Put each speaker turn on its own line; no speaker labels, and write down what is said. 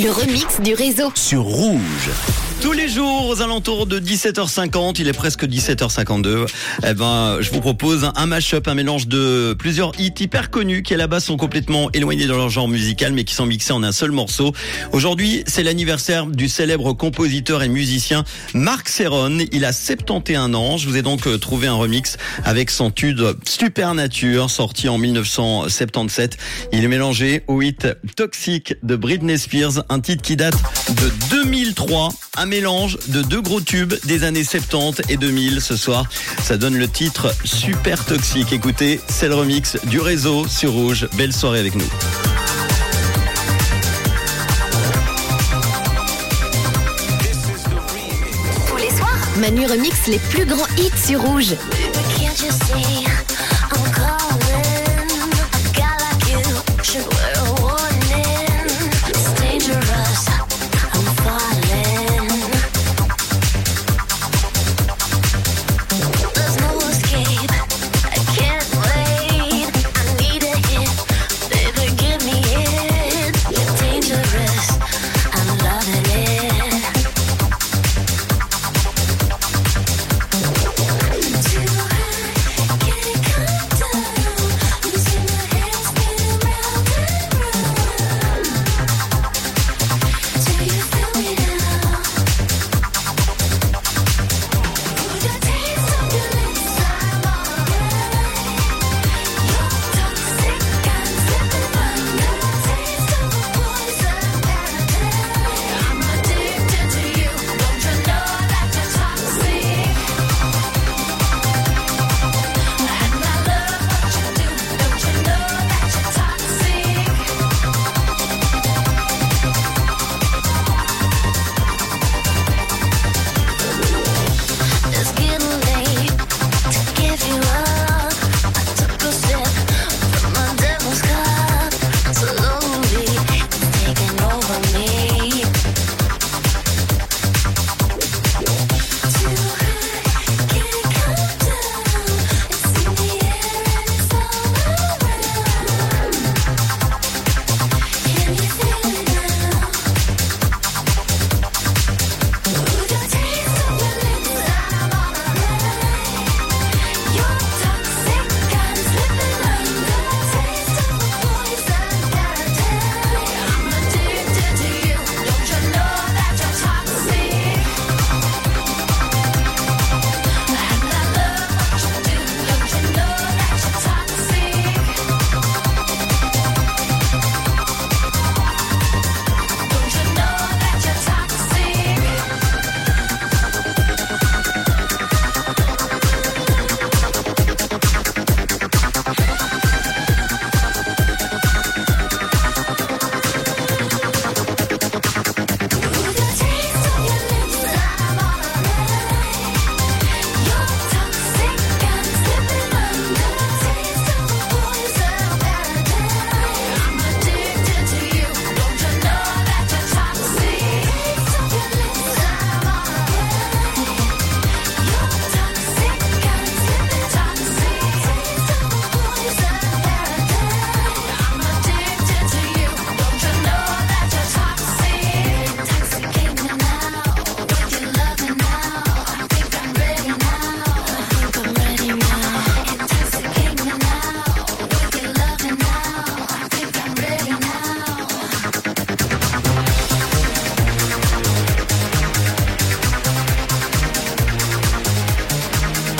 Le remix du réseau.
Sur Rouge.
Tous les jours aux alentours de 17h50, il est presque 17h52. Eh ben, je vous propose un mash-up, un mélange de plusieurs hits hyper connus qui à la base sont complètement éloignés de leur genre musical mais qui sont mixés en un seul morceau. Aujourd'hui, c'est l'anniversaire du célèbre compositeur et musicien Marc Serron. Il a 71 ans. Je vous ai donc euh, trouvé un remix avec son tube Super Nature sorti en 1977. Il est mélangé au hit Toxic de Britney Spears, un titre qui date de 2003. Un mélange de deux gros tubes des années 70 et 2000 ce soir. Ça donne le titre Super Toxique. Écoutez, c'est le remix du réseau sur Rouge. Belle soirée avec nous.
Tous les soirs, Manu remix les plus grands hits sur rouge.
Can't